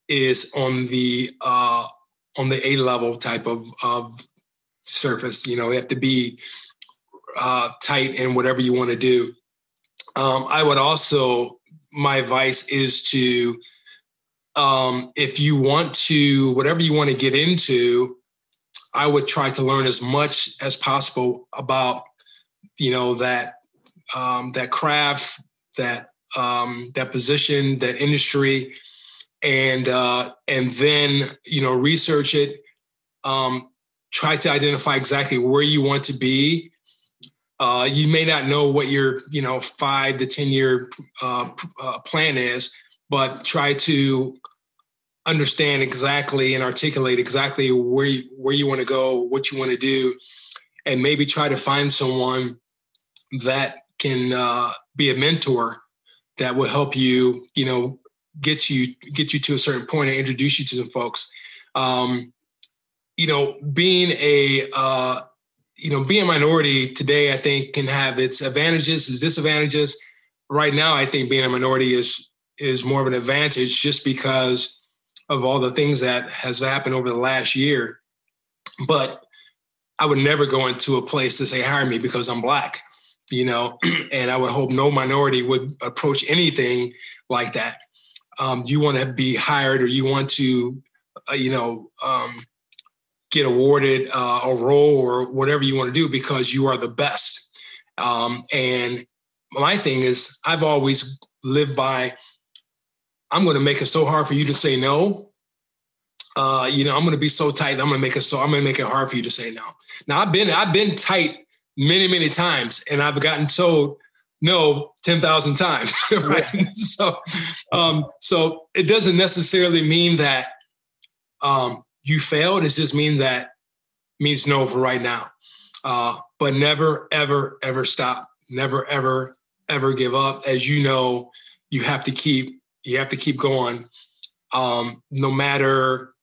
is on the uh, on the a level type of of surface. You know you have to be uh, tight in whatever you want to do. Um, i would also my advice is to um, if you want to whatever you want to get into I would try to learn as much as possible about, you know, that um, that craft, that um, that position, that industry, and uh, and then you know research it. Um, try to identify exactly where you want to be. Uh, you may not know what your you know five to ten year uh, uh plan is, but try to understand exactly and articulate exactly where you, where you want to go, what you want to do, and maybe try to find someone that can uh, be a mentor that will help you, you know, get you get you to a certain point and introduce you to some folks. Um, you know, being a uh, you know being a minority today, I think can have its advantages, its disadvantages. Right now, I think being a minority is is more of an advantage just because of all the things that has happened over the last year. But I would never go into a place to say hire me because I'm black, you know, [clears throat] and I would hope no minority would approach anything like that. Um, you want to be hired or you want to, uh, you know, um, get awarded uh, a role or whatever you want to do because you are the best. Um, and my thing is, I've always lived by I'm going to make it so hard for you to say no. Uh, you know, I'm going to be so tight. I'm going to make it so I'm going to make it hard for you to say no. Now I've been I've been tight many many times, and I've gotten told no ten thousand times. [laughs] Right. so, um, so it doesn't necessarily mean that um, you failed. It just means that means no for right now. Uh, but never ever ever stop. Never ever ever give up. As you know, you have to keep you have to keep going. Um, no matter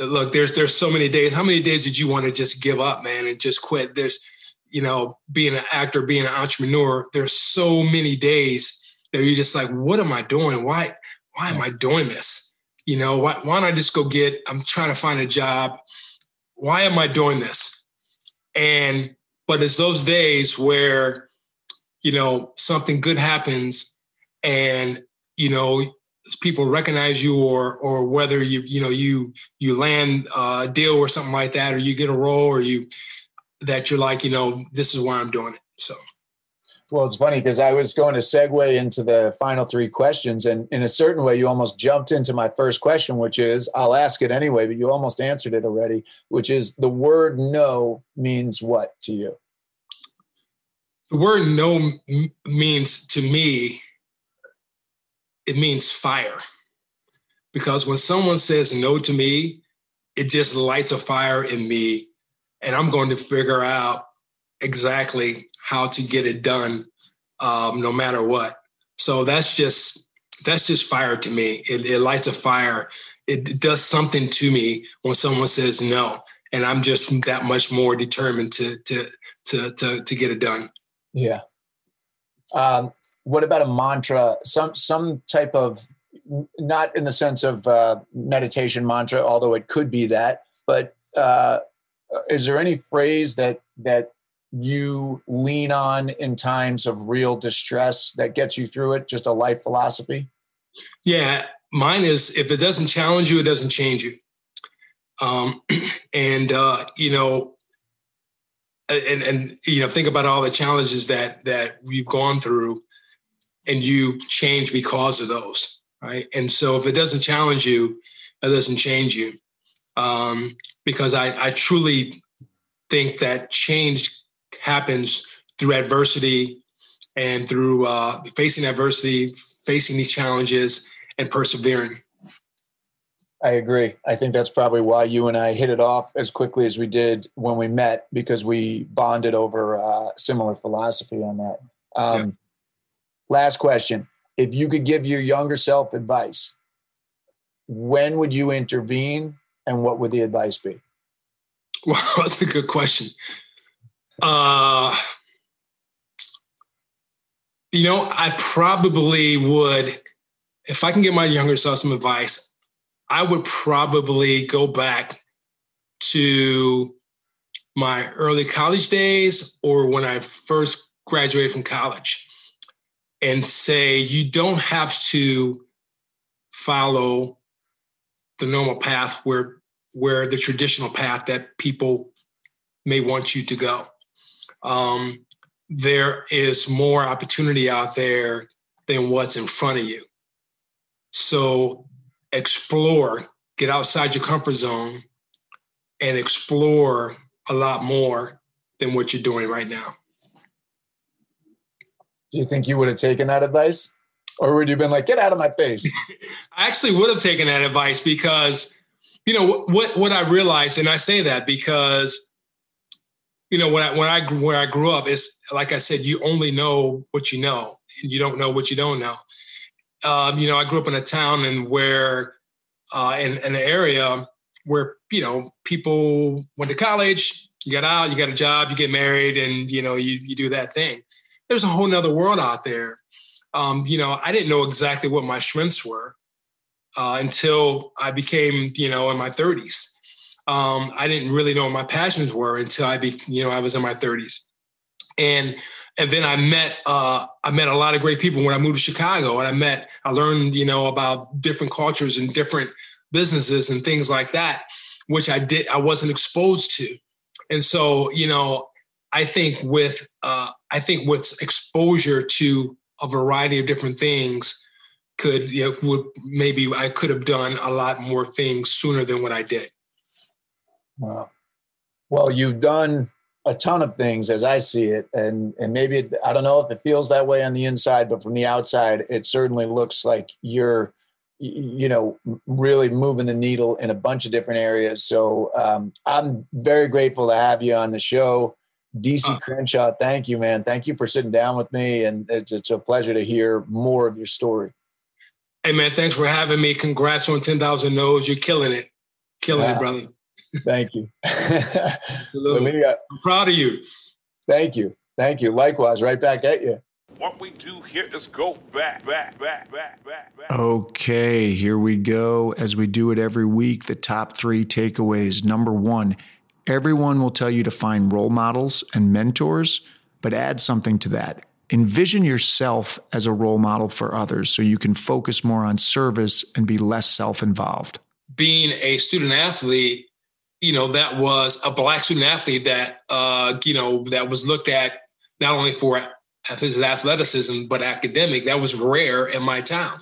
look, there's there's so many days. How many days did you want to just give up, man, and just quit? There's, you know, being an actor, being an entrepreneur, there's so many days that you're just like, what am I doing? Why, why am I doing this? You know, why, why don't I just go get, I'm trying to find a job why am I doing this? And but it's those days where, you know, something good happens and, you know, people recognize you or or whether you you know you you land a deal or something like that or you get a role or you that you're like you know this is why i'm doing it so. Well it's funny because i was going to segue into the final three questions and in a certain way you almost jumped into my first question which is i'll ask it anyway but you almost answered it already which is the word no means what to you? The word no means to me it means fire. Because when someone says no to me, it just lights a fire in me. And I'm going to figure out exactly how to get it done um, no matter what. So that's just that's just fire to me. It, it lights a fire. It, it, does something to me when someone says no, and I'm just that much more determined to to to to, to get it done. Yeah. Um, what about a mantra? Some some type of not in the sense of uh, meditation mantra although it could be that but uh, is there any phrase that that you lean on in times of real distress that gets you through it? Just a life philosophy? Yeah mine is if it doesn't challenge you it doesn't change you. Um, [clears throat] and uh, you know and and you know think about all the challenges that that we've gone through and you change because of those, right? And so if it doesn't challenge you, it doesn't change you. Um, because I, I truly think that change happens through adversity and through uh, facing adversity, facing these challenges, and persevering. I agree. I think that's probably why you and I hit it off as quickly as we did when we met because we bonded over uh, similar philosophy on that. Um. Last question. If you could give your younger self advice, when would you intervene and what would the advice be? Well, [laughs] that's a good question. Uh, you know, I probably would, if I can give my younger self some advice, I would probably go back to my early college days or when I first graduated from college and say you don't have to follow the normal path where where the traditional path that people may want you to go. Um, there is more opportunity out there than what's in front of you. So explore, get outside your comfort zone, and explore a lot more than what you're doing right now. Do you think you would have taken that advice? Or would you have been like, get out of my face? [laughs] I actually would have taken that advice because, you know, what what I realized, and I say that because, you know, when I when I where I grew up, it's like I said, you only know what you know, and you don't know what you don't know. Um, you know, I grew up in a town and where uh, in, in an area where you know people went to college, you got out, you got a job, you get married, and you know you you do that thing there's a whole nother world out there. Um, you know, I didn't know exactly what my strengths were uh, until I became, you know, in my 30s. Um, I didn't really know what my passions were until I be, you know, I was in my 30s. And and then I met uh, I met a lot of great people when I moved to Chicago, and I met I learned you know about different cultures and different businesses and things like that, which I did I wasn't exposed to, and so you know I think with uh, I think with exposure to a variety of different things could you know, would maybe I could have done a lot more things sooner than what I did. Wow. Well, you've done a ton of things as I see it, and and maybe it, I don't know if it feels that way on the inside, but from the outside, it certainly looks like you're you know really moving the needle in a bunch of different areas. So um, I'm very grateful to have you on the show. DC uh, Crenshaw, thank you, man. Thank you for sitting down with me, and it's it's a pleasure to hear more of your story. Hey, man, thanks for having me. Congrats on ten thousand no's. You're killing it, killing yeah. it, brother. Thank you. [laughs] Absolutely. Uh, I'm proud of you. Thank you. Thank you. Likewise, right back at you. What we do here is go back, back, back, back, back, back. Okay, here we go. As we do it every week, the top three takeaways. Number one, Everyone will tell you to find role models and mentors, but add something to that. Envision yourself as a role model for others so you can focus more on service and be less self involved. Being a student athlete, you know, that was a black student athlete that, uh, you know, that was looked at not only for his athleticism, but academic. That was rare in my town.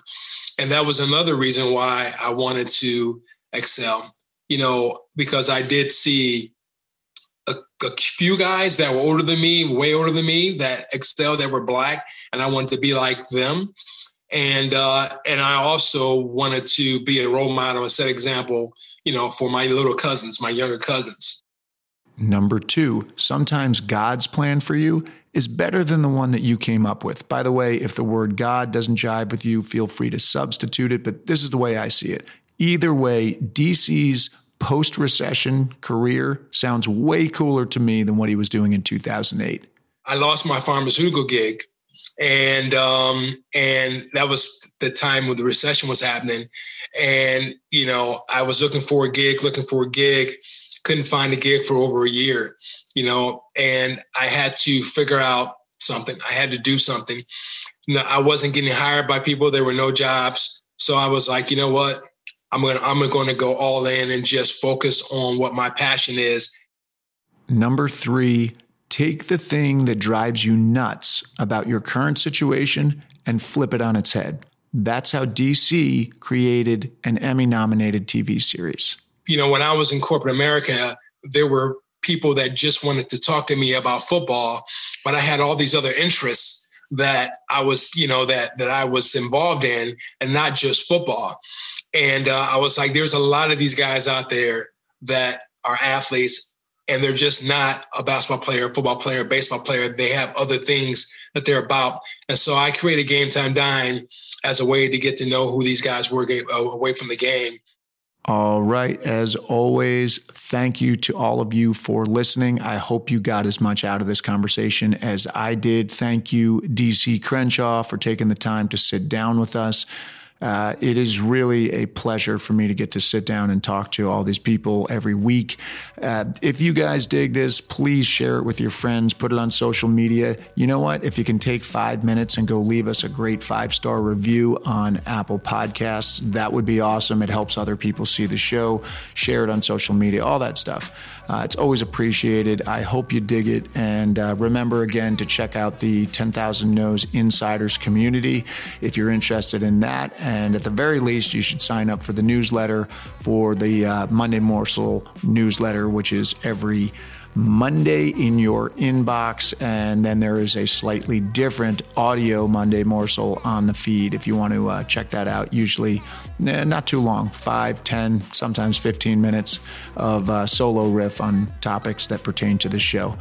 And that was another reason why I wanted to excel, you know, because I did see a, few guys that were older than me, way older than me, that excelled, that were black, and I wanted to be like them. And uh, and I also wanted to be a role model and set example, you know, for my little cousins, my younger cousins. Number two, sometimes God's plan for you is better than the one that you came up with. By the way, if the word God doesn't jive with you, feel free to substitute it, but this is the way I see it. Either way, DC's post recession career sounds way cooler to me than what he was doing in 2008. I lost my pharmaceutical gig. And um, and that was the time when the recession was happening, and you know I was looking for a gig, looking for a gig, couldn't find a gig for over a year, you know, and I had to figure out something. I had to do something. You know, I wasn't getting hired by people. There were no jobs, so I was like, you know what? I'm gonna I'm going to go all in and just focus on what my passion is. Number three, take the thing that drives you nuts about your current situation and flip it on its head. That's how DC created an Emmy nominated TV series. You know, when I was in corporate America, there were people that just wanted to talk to me about football, but I had all these other interests that I was, you know, that that I was involved in, and not just football. And uh, I was like, there's a lot of these guys out there that are athletes, and they're just not a basketball player, football player, baseball player. They have other things that they're about. And so I created Game Time Dine as a way to get to know who these guys were away from the game. All right. As always, thank you to all of you for listening. I hope you got as much out of this conversation as I did. Thank you, DC Crenshaw, for taking the time to sit down with us. Uh, it is really a pleasure for me to get to sit down and talk to all these people every week. Uh, if you guys dig this, please share it with your friends, put it on social media. You know what? If you can take five minutes and go leave us a great five star review on Apple Podcasts, that would be awesome. It helps other people see the show, share it on social media, all that stuff. Uh, it's always appreciated. I hope you dig it. And uh, remember again to check out the 10,000 No's Insiders community if you're interested in that. And at the very least, you should sign up for the newsletter for the uh, Monday Morsel newsletter, which is every Monday in your inbox. And then there is a slightly different audio Monday morsel on the feed if you want to uh, check that out. Usually eh, not too long, five, ten, sometimes 15 minutes of uh, solo riff on topics that pertain to the show.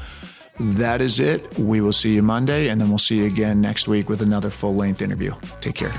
That is it. We will see you Monday, and then we'll see you again next week with another full length interview. Take care.